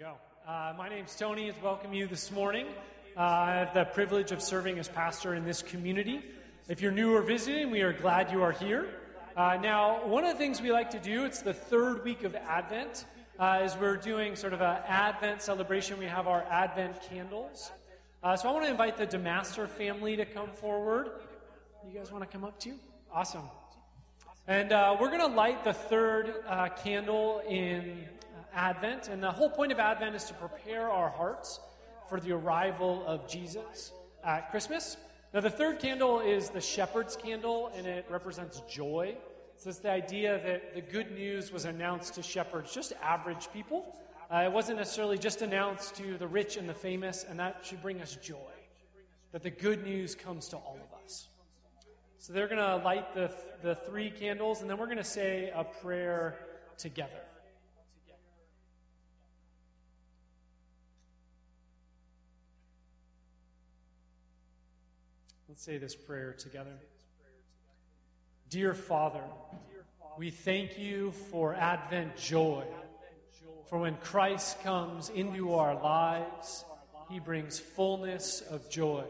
go. Uh, my name's Tony. It's welcome you this morning. Uh, I have the privilege of serving as pastor in this community. If you're new or visiting, we are glad you are here. Uh, now, one of the things we like to do, it's the third week of Advent, uh, is we're doing sort of an Advent celebration. We have our Advent candles. Uh, so I want to invite the DeMaster family to come forward. You guys want to come up too? Awesome. And uh, we're going to light the third candle in Advent. And the whole point of Advent is to prepare our hearts for the arrival of Jesus at Christmas. Now, the third candle is the shepherd's candle, and it represents joy. So it's the idea that the good news was announced to shepherds, just average people. Uh, it wasn't necessarily just announced to the rich and the famous, and that should bring us joy. That the good news comes to all of us. So they're going to light the, the three candles, and then we're going to say a prayer together. Let's say this prayer together. Dear Father, we thank you for Advent joy. For when Christ comes into our lives, he brings fullness of joy.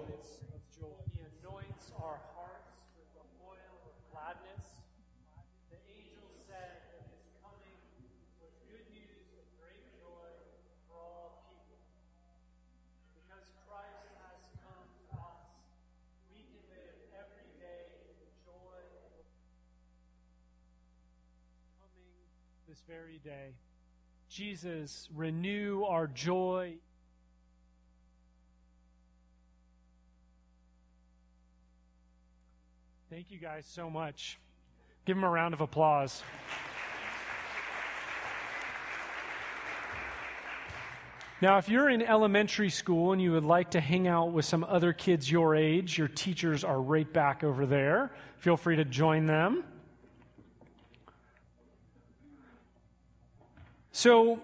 This very day. Jesus, renew our joy. Thank you guys so much. Give them a round of applause. Now, if you're in elementary school and you would like to hang out with some other kids your age, your teachers are right back over there. Feel free to join them. So,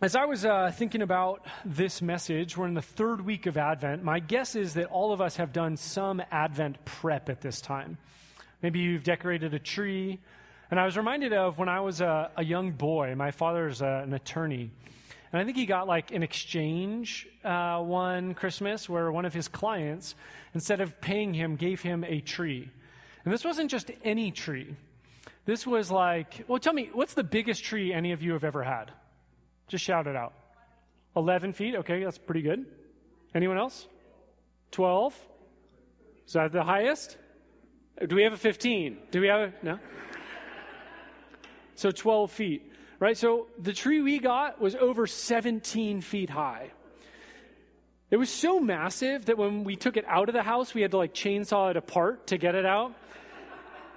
as I was uh, thinking about this message, we're in the third week of Advent. My guess is that all of us have done some Advent prep at this time. Maybe you've decorated a tree. And I was reminded of when I was a, a young boy, my father's uh, an attorney. And I think he got like an exchange uh, one Christmas where one of his clients, instead of paying him, gave him a tree. And this wasn't just any tree. This was like, well, tell me, what's the biggest tree any of you have ever had? Just shout it out. 11 feet? Okay, that's pretty good. Anyone else? 12? Is that the highest? Do we have a 15? Do we have a, no? So 12 feet, right? So the tree we got was over 17 feet high. It was so massive that when we took it out of the house, we had to like chainsaw it apart to get it out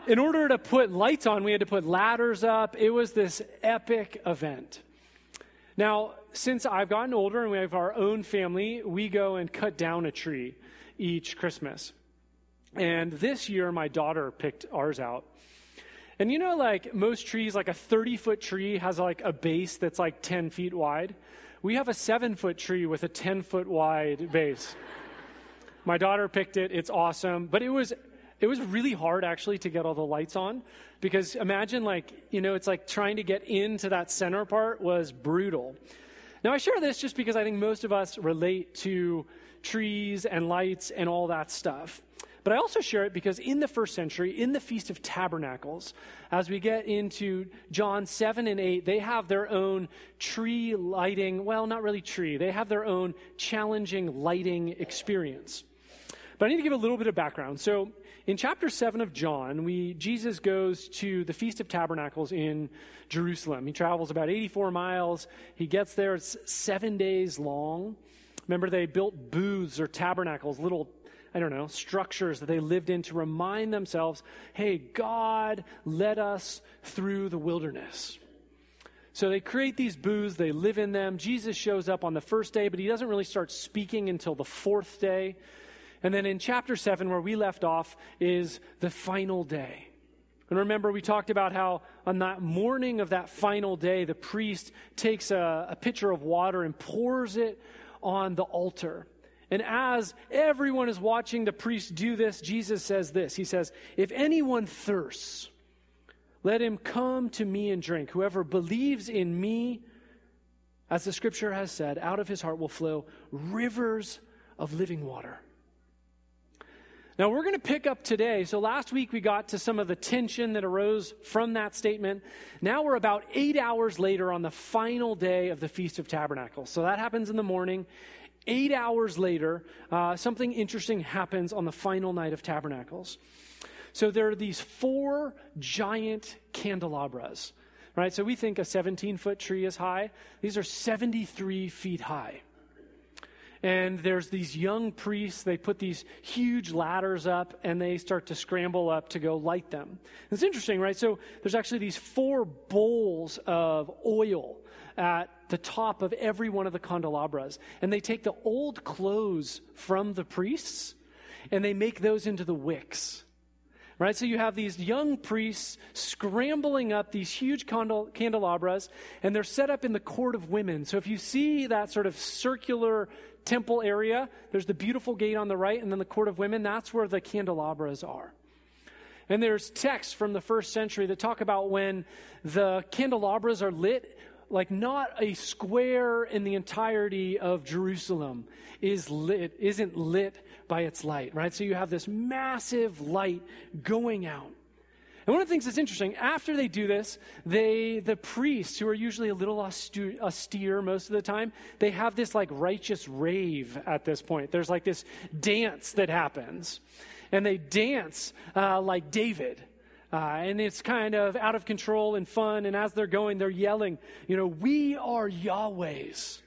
in order to put lights on, we had to put ladders up. It was this epic event. Now, since I've gotten older and we have our own family, we go and cut down a tree each Christmas. And this year, my daughter picked ours out. And you know, like most trees, like a 30 foot tree has like a base that's like 10 feet wide. We have a seven foot tree with a 10 foot wide base. my daughter picked it. It's awesome. But it was it was really hard actually to get all the lights on because imagine like, you know, it's like trying to get into that center part was brutal. Now I share this just because I think most of us relate to trees and lights and all that stuff. But I also share it because in the first century, in the Feast of Tabernacles, as we get into John 7 and 8, they have their own tree lighting, well, not really tree, they have their own challenging lighting experience. But I need to give a little bit of background. So, in chapter 7 of John, we, Jesus goes to the Feast of Tabernacles in Jerusalem. He travels about 84 miles. He gets there, it's seven days long. Remember, they built booths or tabernacles, little, I don't know, structures that they lived in to remind themselves hey, God led us through the wilderness. So they create these booths, they live in them. Jesus shows up on the first day, but he doesn't really start speaking until the fourth day. And then in chapter 7, where we left off, is the final day. And remember, we talked about how on that morning of that final day, the priest takes a, a pitcher of water and pours it on the altar. And as everyone is watching the priest do this, Jesus says this He says, If anyone thirsts, let him come to me and drink. Whoever believes in me, As the scripture has said, out of his heart will flow rivers of living water. Now, we're going to pick up today. So, last week we got to some of the tension that arose from that statement. Now, we're about eight hours later on the final day of the Feast of Tabernacles. So, that happens in the morning. Eight hours later, uh, something interesting happens on the final night of Tabernacles. So, there are these four giant candelabras, right? So, we think a 17 foot tree is high. These are 73 feet high and there's these young priests. They put these huge ladders up and they start to scramble up to go light them. It's interesting, right? So there's actually these four bowls of oil at the top of every one of the candelabras. And they take the old clothes from the priests and they make those into the wicks. Right? So you have these young priests scrambling up these huge candel- candelabras, and they're set up in the court of women. So if you see that sort of circular temple area. There's the beautiful gate on the right, and then the court of women. That's where the candelabras are. And there's texts from the first century that talk about when the candelabras are lit, like not a square in the entirety of Jerusalem is lit, isn't lit by its light, right? So you have this massive light going out. And one of the things that's interesting, after they do this, they, the priests, who are usually a little austere most of the time, they have this like righteous rave at this point. There's like this dance that happens. And they dance uh, like David. Uh, and it's kind of out of control and fun. And as they're going, they're yelling, you know, we are Yahweh's.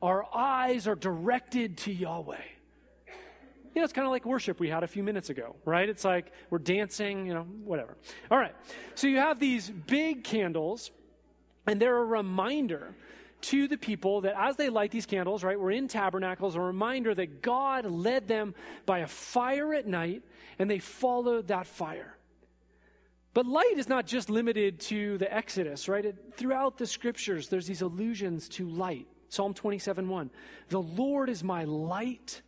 Our eyes are directed to Yahweh. You know, it's kind of like worship we had a few minutes ago, right? It's like we're dancing, you know, whatever. All right. So you have these big candles, and they're a reminder to the people that as they light these candles, right, we're in tabernacles, a reminder that God led them by a fire at night, and they followed that fire. But light is not just limited to the Exodus, right? It, throughout the scriptures, there's these allusions to light. Psalm 27 1. The Lord is my light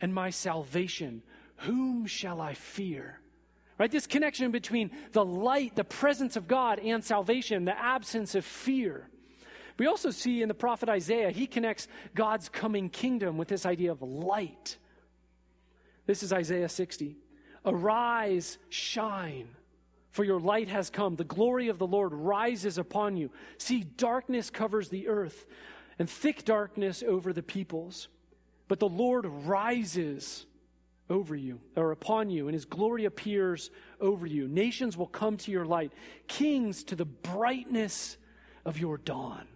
and my salvation. Whom shall I fear? Right? This connection between the light, the presence of God, and salvation, the absence of fear. We also see in the prophet Isaiah, he connects God's coming kingdom with this idea of light. This is Isaiah 60. Arise, shine, for your light has come. The glory of the Lord rises upon you. See, darkness covers the earth, and thick darkness over the peoples. But the Lord rises over you or upon you, and his glory appears over you. Nations will come to your light, kings to the brightness of your dawn.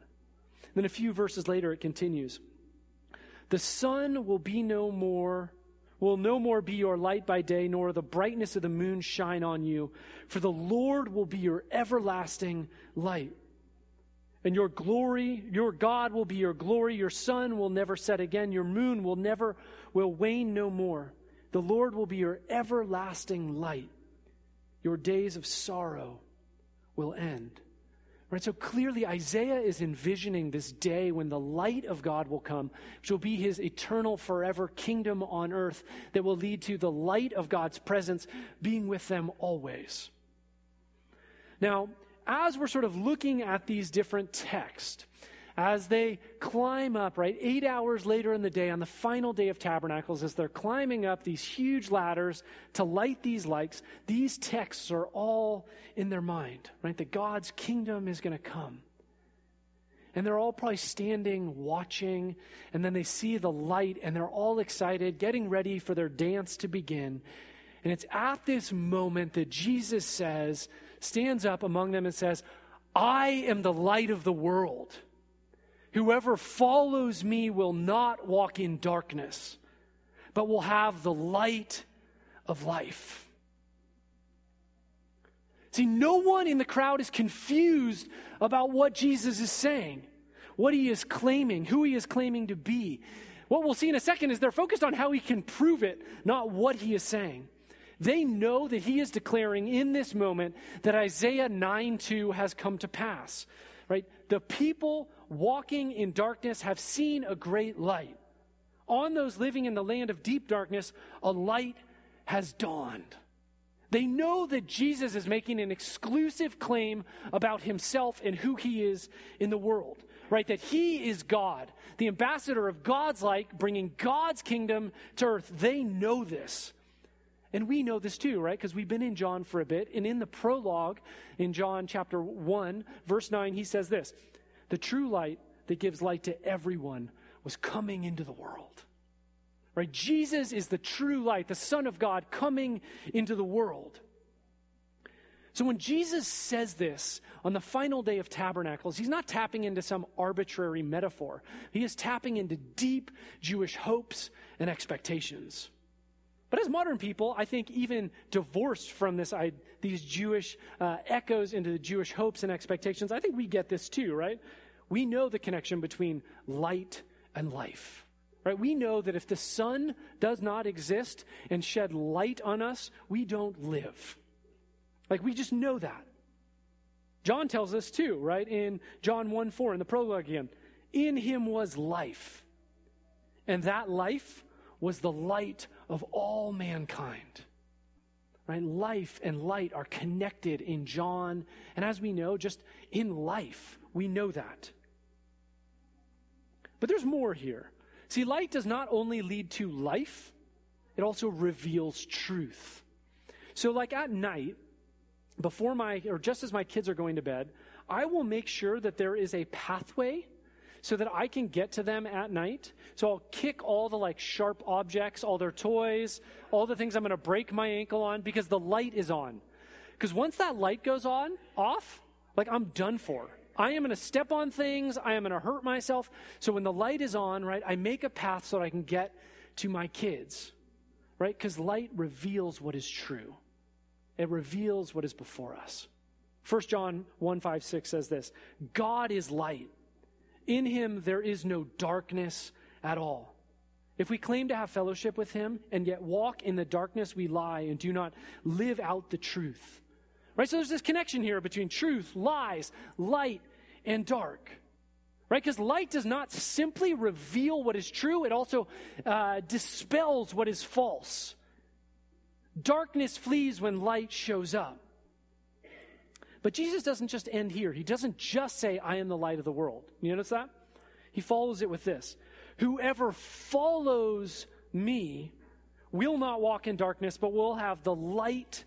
Then a few verses later, it continues The sun will be no more. Will no more be your light by day, nor the brightness of the moon shine on you, for the Lord will be your everlasting light and your glory, your God will be your glory. Your sun will never set again. Your moon will never, will wane no more. The Lord will be your everlasting light. Your days of sorrow will end. Right? So clearly, Isaiah is envisioning this day when the light of God will come, which will be his eternal, forever kingdom on earth that will lead to the light of God's presence being with them always. Now, as we're sort of looking at these different texts, as they climb up, right, eight hours later in the day, on the final day of tabernacles, as they're climbing up these huge ladders to light these lights, these texts are all in their mind, right? That God's kingdom is going to come. And they're all probably standing, watching, and then they see the light, and they're all excited, getting ready for their dance to begin. And it's at this moment that Jesus says, stands up among them and says, I am the light of the world. Whoever follows me will not walk in darkness, but will have the light of life. See, no one in the crowd is confused about what Jesus is saying, what he is claiming, who he is claiming to be. What we'll see in a second is they're focused on how he can prove it, not what he is saying. They know that he is declaring in this moment that Isaiah 9 2 has come to pass. Right? The people walking in darkness have seen a great light. On those living in the land of deep darkness, a light has dawned. They know that Jesus is making an exclusive claim about himself and who he is in the world. right? That he is God, the ambassador of God's light, bringing God's kingdom to earth. They know this. And we know this too, right? Because we've been in John for a bit. And in the prologue in John chapter 1, verse 9, he says this The true light that gives light to everyone was coming into the world. Right? Jesus is the true light, the Son of God coming into the world. So when Jesus says this on the final day of tabernacles, he's not tapping into some arbitrary metaphor. He is tapping into deep Jewish hopes and expectations. But as modern people, I think even divorced from this, I, these Jewish uh, echoes into the Jewish hopes and expectations, I think we get this too, right? We know the connection between light and life. Right? We know that if the sun does not exist and shed light on us, we don't live. Like we just know that. John tells us too, right? In John 1 4, in the prologue again. In him was life. And that life was the light of all mankind. Right? Life and light are connected in John. And as we know, just in life, we know that. But there's more here. See, light does not only lead to life, it also reveals truth. So, like at night, before my, or just as my kids are going to bed, I will make sure that there is a pathway so that I can get to them at night. So I'll kick all the like sharp objects, all their toys, all the things I'm going to break my ankle on because the light is on. Because once that light goes on, off, like I'm done for. I am going to step on things. I am going to hurt myself. So when the light is on, right, I make a path so that I can get to my kids, right? Because light reveals what is true, it reveals what is before us. 1 John 1 5 6 says this God is light. In him there is no darkness at all. If we claim to have fellowship with him and yet walk in the darkness, we lie and do not live out the truth. Right? So there's this connection here between truth, lies, light, and dark. Right? Because light does not simply reveal what is true, it also uh, dispels what is false. Darkness flees when light shows up. But Jesus doesn't just end here. He doesn't just say, I am the light of the world. You notice that? He follows it with this Whoever follows me will not walk in darkness, but will have the light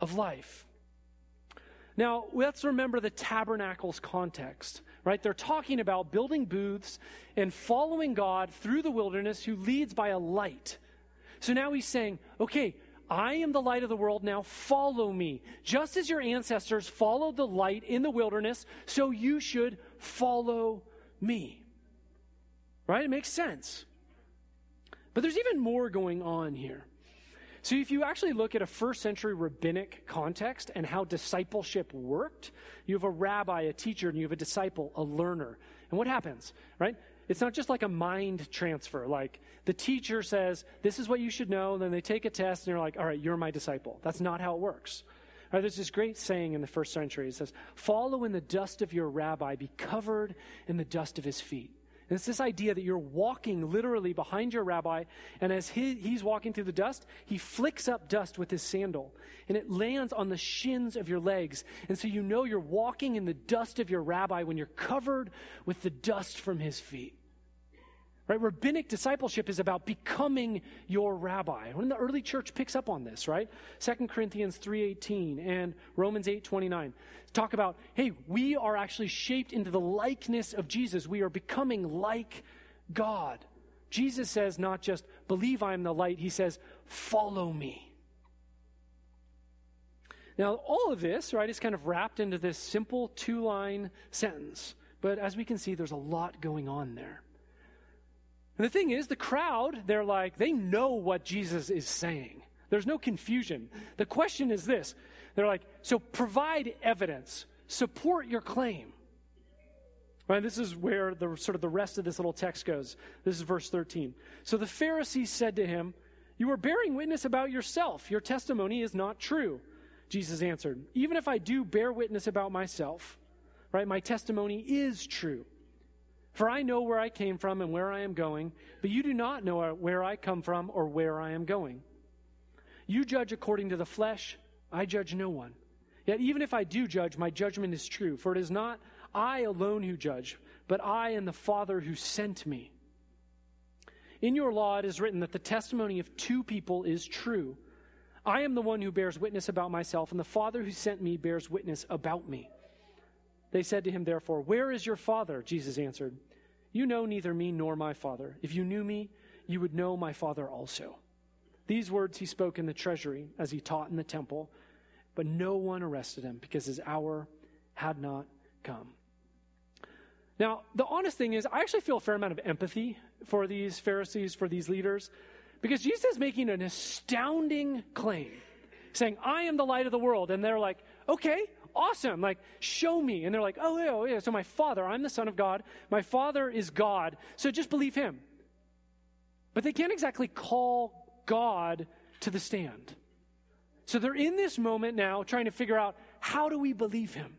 of life. Now, let's remember the tabernacle's context, right? They're talking about building booths and following God through the wilderness who leads by a light. So now he's saying, okay, I am the light of the world, now follow me. Just as your ancestors followed the light in the wilderness, so you should follow me. Right? It makes sense. But there's even more going on here. So, if you actually look at a first century rabbinic context and how discipleship worked, you have a rabbi, a teacher, and you have a disciple, a learner. And what happens, right? It's not just like a mind transfer. Like the teacher says, This is what you should know. And then they take a test and they're like, All right, you're my disciple. That's not how it works. Right, there's this great saying in the first century. It says, Follow in the dust of your rabbi, be covered in the dust of his feet. And it's this idea that you're walking literally behind your rabbi, and as he, he's walking through the dust, he flicks up dust with his sandal, and it lands on the shins of your legs. And so you know you're walking in the dust of your rabbi when you're covered with the dust from his feet. Right? Rabbinic discipleship is about becoming your rabbi. When the early church picks up on this, right? 2 Corinthians 3:18 and Romans 8:29 talk about, hey, we are actually shaped into the likeness of Jesus. We are becoming like God. Jesus says not just believe I am the light, he says follow me. Now, all of this, right, is kind of wrapped into this simple two-line sentence. But as we can see, there's a lot going on there. And the thing is, the crowd, they're like, they know what Jesus is saying. There's no confusion. The question is this they're like, so provide evidence, support your claim. Right, this is where the sort of the rest of this little text goes. This is verse 13. So the Pharisees said to him, You are bearing witness about yourself. Your testimony is not true. Jesus answered, Even if I do bear witness about myself, right, my testimony is true. For I know where I came from and where I am going, but you do not know uh, where I come from or where I am going. You judge according to the flesh, I judge no one. Yet even if I do judge, my judgment is true, for it is not I alone who judge, but I and the Father who sent me. In your law it is written that the testimony of two people is true. I am the one who bears witness about myself, and the Father who sent me bears witness about me. They said to him, therefore, Where is your Father? Jesus answered, You know neither me nor my Father. If you knew me, you would know my Father also. These words he spoke in the treasury as he taught in the temple, but no one arrested him because his hour had not come. Now, the honest thing is, I actually feel a fair amount of empathy for these Pharisees, for these leaders, because Jesus is making an astounding claim, saying, I am the light of the world. And they're like, okay, awesome. Like, show me. And they're like, oh, yeah, oh, yeah. So my father, I'm the son of God. My father is God. So just believe him. But they can't exactly call God to the stand. So they're in this moment now trying to figure out how do we believe him?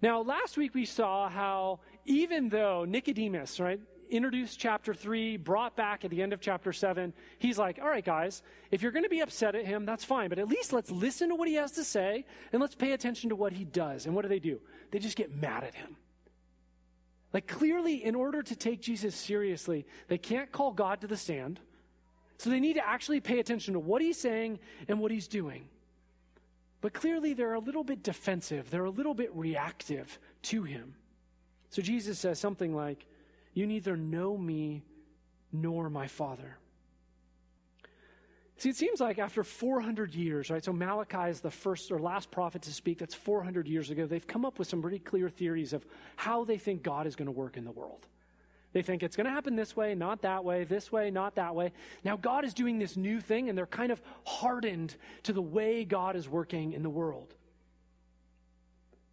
Now, last week we saw how even though Nicodemus, right, introduced chapter 3, brought back at the end of chapter 7, he's like, all right, guys, if you're going to be upset at him, that's fine, but at least let's listen to what he has to say and let's pay attention to what he does. And what do they do? They just get mad at him. Like, clearly, in order to take Jesus seriously, they can't call God to the stand. So they need to actually pay attention to what he's saying and what he's doing. But clearly, they're a little bit defensive, they're a little bit reactive to him. So Jesus says something like, You neither know me nor my Father. See, it seems like after 400 years, right? So Malachi is the first or last prophet to speak. That's 400 years ago. They've come up with some pretty clear theories of how they think God is going to work in the world. They think it's going to happen this way, not that way, this way, not that way. Now, God is doing this new thing, and they're kind of hardened to the way God is working in the world.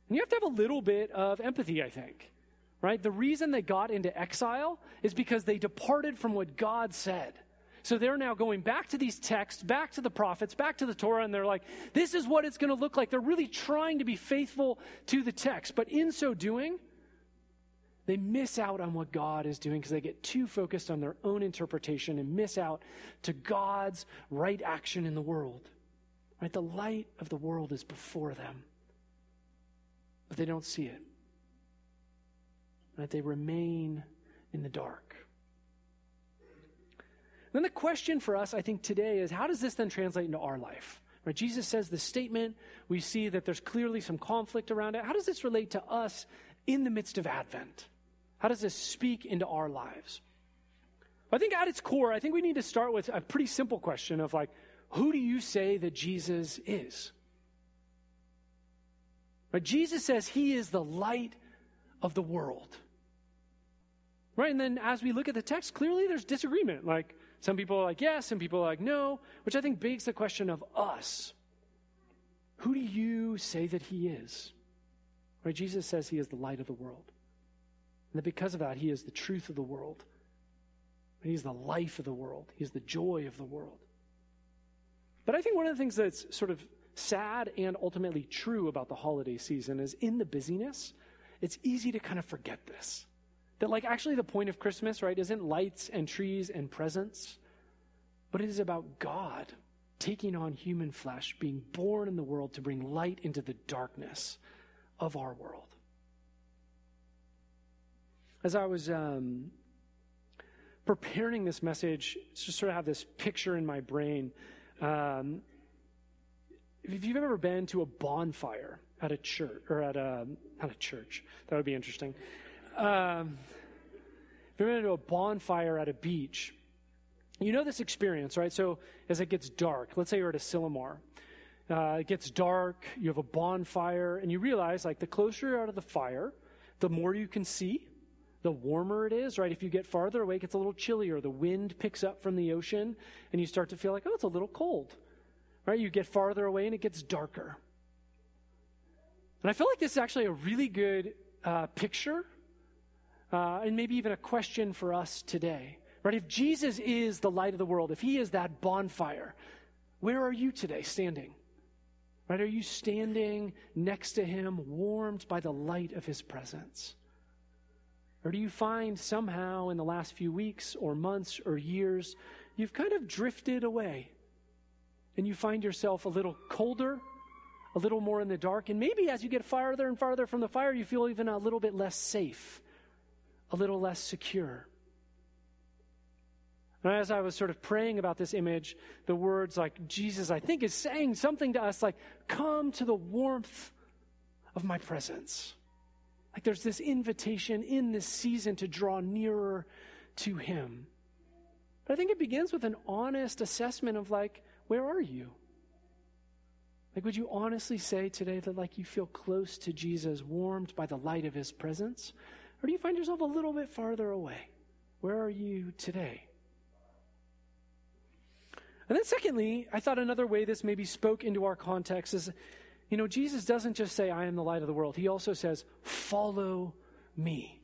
And you have to have a little bit of empathy, I think, right? The reason they got into exile is because they departed from what God said. So they're now going back to these texts, back to the prophets, back to the Torah, and they're like, this is what it's going to look like. They're really trying to be faithful to the text. But in so doing, they miss out on what God is doing because they get too focused on their own interpretation and miss out to God's right action in the world. Right? The light of the world is before them, but they don't see it. Right? They remain in the dark. Then the question for us, I think, today is how does this then translate into our life? Right? Jesus says the statement, we see that there's clearly some conflict around it. How does this relate to us in the midst of Advent? How does this speak into our lives? I think at its core, I think we need to start with a pretty simple question of like, who do you say that Jesus is? Right? Jesus says he is the light of the world. Right? And then as we look at the text, clearly there's disagreement. Like some people are like yes, some people are like no, which I think begs the question of us. Who do you say that he is? Right? Jesus says he is the light of the world. And that because of that, He is the truth of the world. He's the life of the world. He's the joy of the world. But I think one of the things that's sort of sad and ultimately true about the holiday season is in the busyness, it's easy to kind of forget this. That, like, actually, the point of Christmas, right, isn't lights and trees and presents, but it is about God taking on human flesh, being born in the world to bring light into the darkness of our world as I was um, preparing this message, just sort of have this picture in my brain. Um, if you've ever been to a bonfire at a church or at a not a church, that would be interesting. Um, if you've been to a bonfire at a beach, you know this experience, right? So as it gets dark, let's say you're at a Asilomar. Uh, it gets dark, you have a bonfire, and you realize, like, the closer you're out of the fire, the more you can see, the warmer it is, right? If you get farther away, it gets a little chillier. The wind picks up from the ocean, and you start to feel like, oh, it's a little cold, right? You get farther away, and it gets darker. And I feel like this is actually a really good uh, picture, uh, and maybe even a question for us today, right? If Jesus is the light of the world, if he is that bonfire, where are you today standing? Right? Are you standing next to him, warmed by the light of his presence? Or do you find somehow in the last few weeks or months or years, you've kind of drifted away and you find yourself a little colder, a little more in the dark. And maybe as you get farther and farther from the fire, you feel even a little bit less safe, a little less secure. And as I was sort of praying about this image, the words like Jesus, I think, is saying something to us like, come to the warmth of my presence. Like there's this invitation in this season to draw nearer to him. But I think it begins with an honest assessment of like, where are you? Like, would you honestly say today that, like, you feel close to Jesus, warmed by the light of his presence? Or do you find yourself a little bit farther away? Where are you today? And then, secondly, I thought another way this maybe spoke into our context is you know, Jesus doesn't just say, I am the light of the world. He also says, follow me.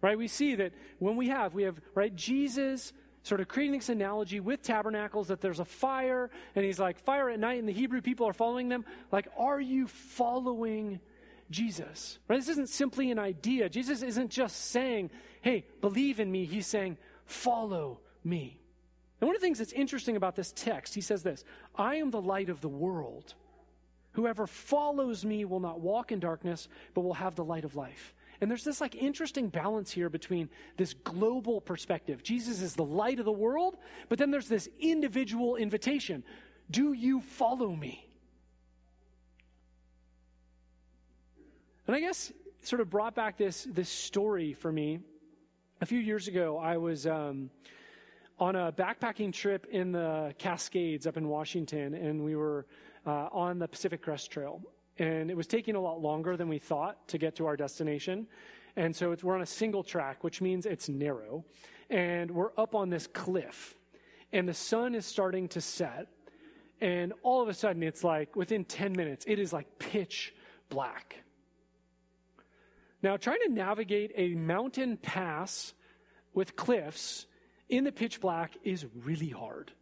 Right? We see that when we have, we have, right, Jesus sort of creating this analogy with tabernacles that there's a fire, and he's like, fire at night, and the Hebrew people are following them. Like, are you following Jesus? Right? This isn't simply an idea. Jesus isn't just saying, hey, believe in me. He's saying, follow me. And one of the things that's interesting about this text, he says this I am the light of the world. Whoever follows me will not walk in darkness, but will have the light of life. And there's this like interesting balance here between this global perspective. Jesus is the light of the world, but then there's this individual invitation. Do you follow me? And I guess sort of brought back this, this story for me. A few years ago, I was um, on a backpacking trip in the Cascades up in Washington, and we were uh, on the Pacific Crest Trail and it was taking a lot longer than we thought to get to our destination. And so we're on a single track, which means it's narrow, and we're up on this cliff, and the sun is starting to set, and all of a sudden it's like within 10 minutes, it is like pitch black. Now, trying to navigate a mountain pass with cliffs in the pitch black is really hard.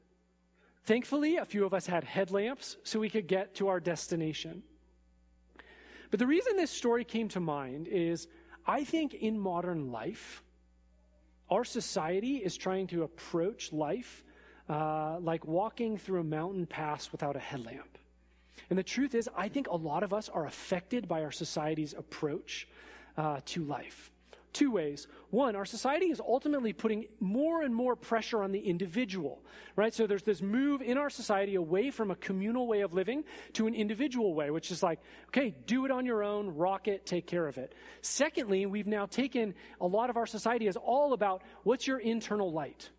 Thankfully, a few of us had headlamps so we could get to our destination. But the reason this story came to mind is I think in modern life, our society is trying to approach life uh, like walking through a mountain pass without a headlamp. And the truth is, I think a lot of us are affected by our society's approach uh, to life two ways. One, our society is ultimately putting more and more pressure on the individual, right? So there's this move in our society away from a communal way of living to an individual way, which is like, okay, do it on your own, rock it, take care of it. Secondly, we've now taken a lot of our society is all about what's your internal light,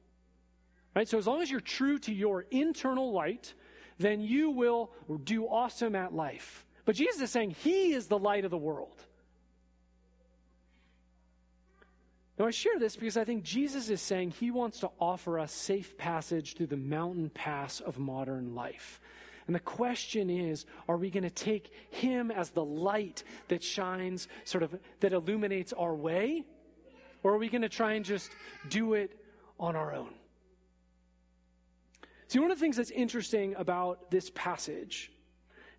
right? So as long as you're true to your internal light, then you will do awesome at life. But Jesus is saying he is the light of the world. Now, I share this because I think Jesus is saying he wants to offer us safe passage through the mountain pass of modern life. And the question is, are we going to take him as the light that shines, sort of, that illuminates our way? Or are we going to try and just do it on our own? See, one of the things that's interesting about this passage,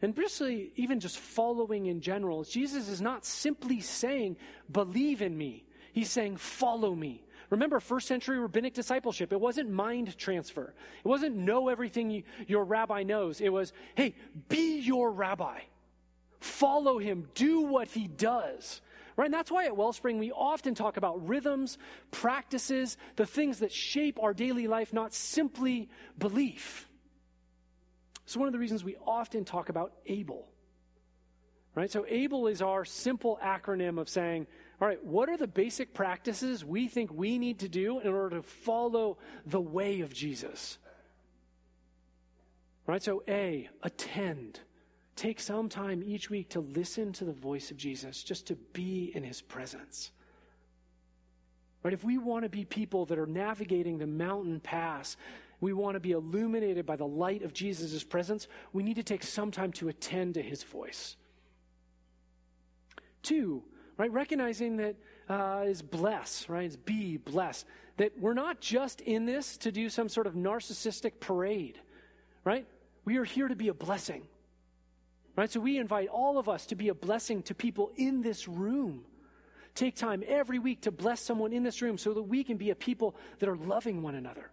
and basically even just following in general, Jesus is not simply saying, believe in me. He's saying, Follow me. Remember, first century rabbinic discipleship, it wasn't mind transfer. It wasn't know everything you, your rabbi knows. It was, hey, be your rabbi. Follow him. Do what he does. Right? And that's why at Wellspring we often talk about rhythms, practices, the things that shape our daily life, not simply belief. So, one of the reasons we often talk about ABLE. Right? So, ABLE is our simple acronym of saying, all right, what are the basic practices we think we need to do in order to follow the way of Jesus? All right, so A, attend. Take some time each week to listen to the voice of Jesus, just to be in his presence. Right, if we want to be people that are navigating the mountain pass, we want to be illuminated by the light of Jesus' presence, we need to take some time to attend to his voice. Two, right? Recognizing that uh, is bless, right? It's be, bless. That we're not just in this to do some sort of narcissistic parade, right? We are here to be a blessing, right? So we invite all of us to be a blessing to people in this room. Take time every week to bless someone in this room so that we can be a people that are loving one another,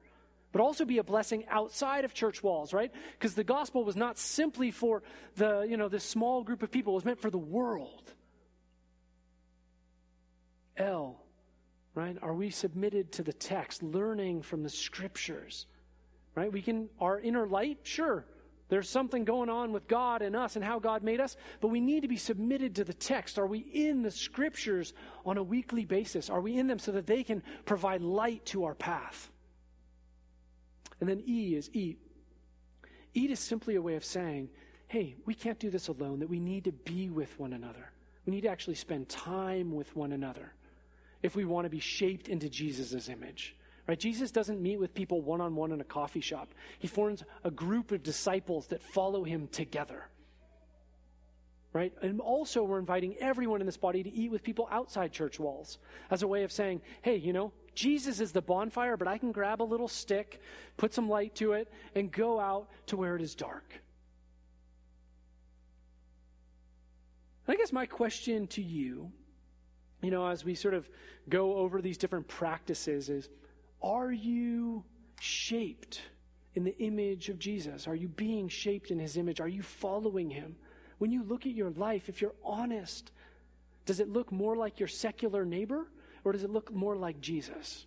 but also be a blessing outside of church walls, right? Because the gospel was not simply for the, you know, this small group of people, it was meant for the world. L, right? Are we submitted to the text, learning from the scriptures? Right? We can, our inner light, sure. There's something going on with God and us and how God made us, but we need to be submitted to the text. Are we in the scriptures on a weekly basis? Are we in them so that they can provide light to our path? And then E is eat. Eat is simply a way of saying, hey, we can't do this alone, that we need to be with one another. We need to actually spend time with one another if we want to be shaped into Jesus' image. Right? Jesus doesn't meet with people one on one in a coffee shop. He forms a group of disciples that follow him together. Right? And also, we're inviting everyone in this body to eat with people outside church walls as a way of saying, hey, you know, Jesus is the bonfire, but I can grab a little stick, put some light to it, and go out to where it is dark. I guess my question to you, you know, as we sort of go over these different practices is are you shaped in the image of Jesus? Are you being shaped in his image? Are you following him? When you look at your life, if you're honest, does it look more like your secular neighbor or does it look more like Jesus?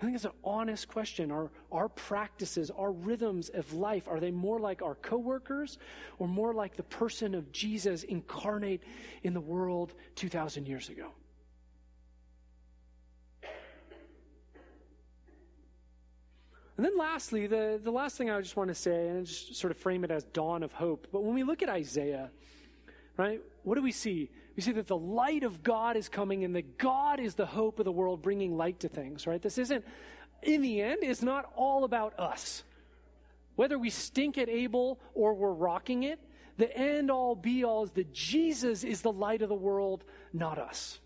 I think it's an honest question. Are our practices, our rhythms of life, are they more like our coworkers or more like the person of Jesus incarnate in the world 2,000 years ago? And then lastly, the, the last thing I just want to say, and just sort of frame it as dawn of hope, but when we look at Isaiah, right, what do we see? We see that the light of God is coming and that God is the hope of the world, bringing light to things, right? This isn't, in the end, it's not all about us. Whether we stink at ABLE or we're rocking it, the end all be all is that Jesus is the light of the world, not us.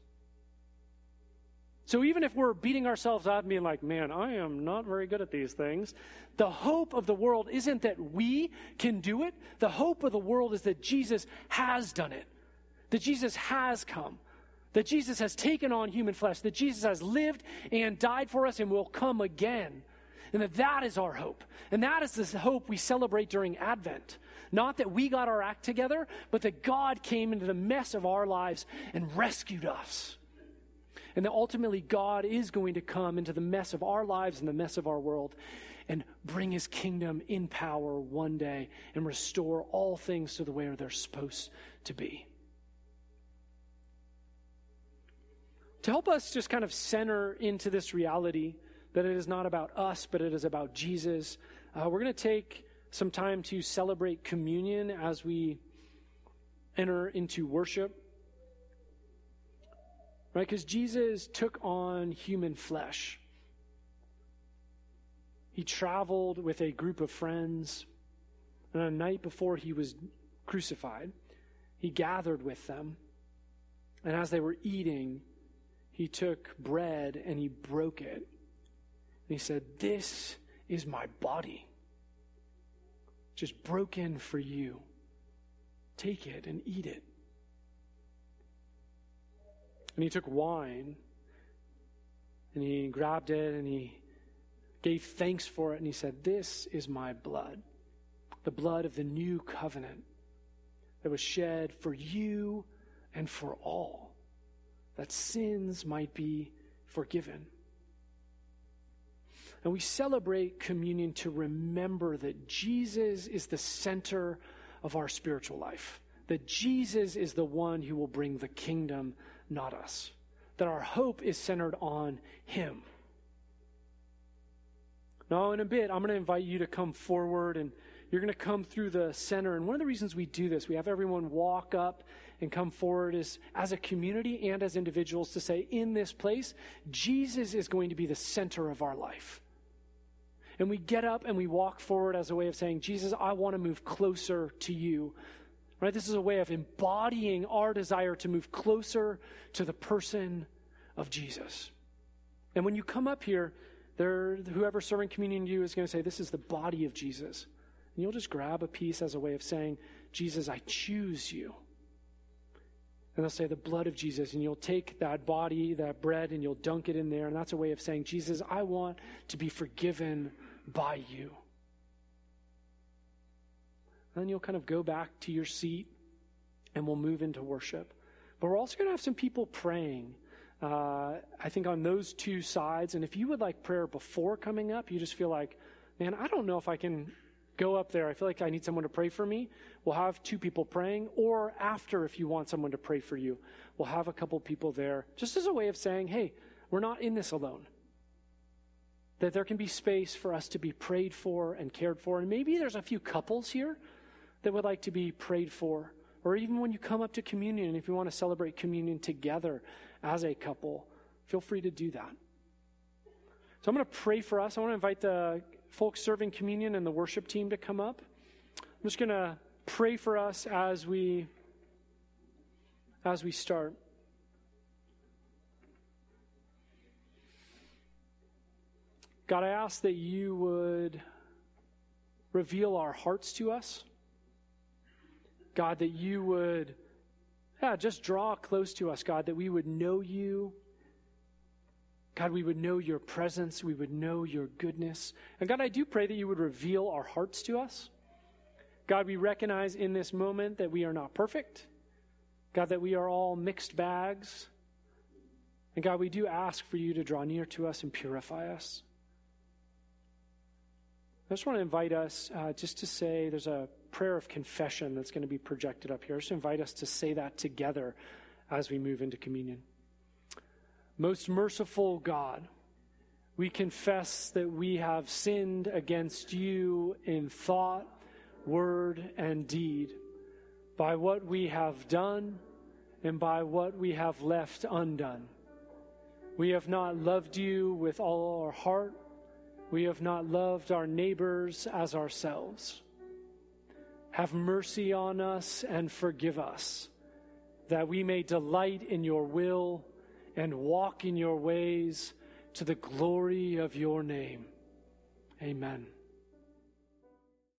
So even if we're beating ourselves up and being like, man, I am not very good at these things, the hope of the world isn't that we can do it. The hope of the world is that Jesus has done it that Jesus has come, that Jesus has taken on human flesh, that Jesus has lived and died for us and will come again. And that that is our hope. And that is the hope we celebrate during Advent. Not that we got our act together, but that God came into the mess of our lives and rescued us. And that ultimately God is going to come into the mess of our lives and the mess of our world and bring his kingdom in power one day and restore all things to the way they're supposed to be. To help us just kind of center into this reality that it is not about us, but it is about Jesus, uh, we're going to take some time to celebrate communion as we enter into worship. Right? Because Jesus took on human flesh. He traveled with a group of friends, and a night before he was crucified, he gathered with them. And as they were eating, he took bread and he broke it. And he said, This is my body, just broken for you. Take it and eat it. And he took wine and he grabbed it and he gave thanks for it and he said, This is my blood, the blood of the new covenant that was shed for you and for all that sins might be forgiven. And we celebrate communion to remember that Jesus is the center of our spiritual life, that Jesus is the one who will bring the kingdom, not us, that our hope is centered on Him. Now, in a bit, I'm going to invite you to come forward and you're going to come through the center. And one of the reasons we do this, we have everyone walk up and come forward as, as a community and as individuals to say, in this place, Jesus is going to be the center of our life. And we get up and we walk forward as a way of saying, Jesus, I want to move closer to you. Right? This is a way of embodying our desire to move closer to the person of Jesus. And when you come up here, there, whoever serving communion to you is going to say, This is the body of Jesus. And you'll just grab a piece as a way of saying, Jesus, I choose you And they'll say, The blood of Jesus. And you'll take that body, that bread, and you'll dunk it in there. And that's a way of saying, Jesus, I want to be forgiven by you. And then you'll kind of go back to your seat and we'll move into worship. But we're also going to have some people praying. Uh, I think on those two sides. And if you would like prayer before coming up, you just feel like, man, I don't know if I can go up there. I feel like I need someone to pray for me. We'll have two people praying. Or after, if you want someone to pray for you, we'll have a couple people there just as a way of saying, hey, we're not in this alone. That there can be space for us to be prayed for and cared for. And maybe there's a few couples here that would like to be prayed for. Or even when you come up to communion, if you want to celebrate communion together as a couple, feel free to do that. So I'm going to pray for us. I want to invite the folks serving communion and the worship team to come up. I'm just going to pray for us as we as we start. God, I ask that you would reveal our hearts to us. God, that you would yeah, just draw close to us, God, that we would know you. God, we would know your presence. We would know your goodness. And God, I do pray that you would reveal our hearts to us. God, we recognize in this moment that we are not perfect. God, that we are all mixed bags. And God, we do ask for you to draw near to us and purify us. I just want to invite us uh, just to say there's a prayer of confession that's going to be projected up here. Just invite us to say that together as we move into communion. Most merciful God, we confess that we have sinned against you in thought, word, and deed by what we have done and by what we have left undone. We have not loved you with all our heart we have not loved our neighbors as ourselves. Have mercy on us and forgive us, that we may delight in your will and walk in your ways to the glory of your name. Amen.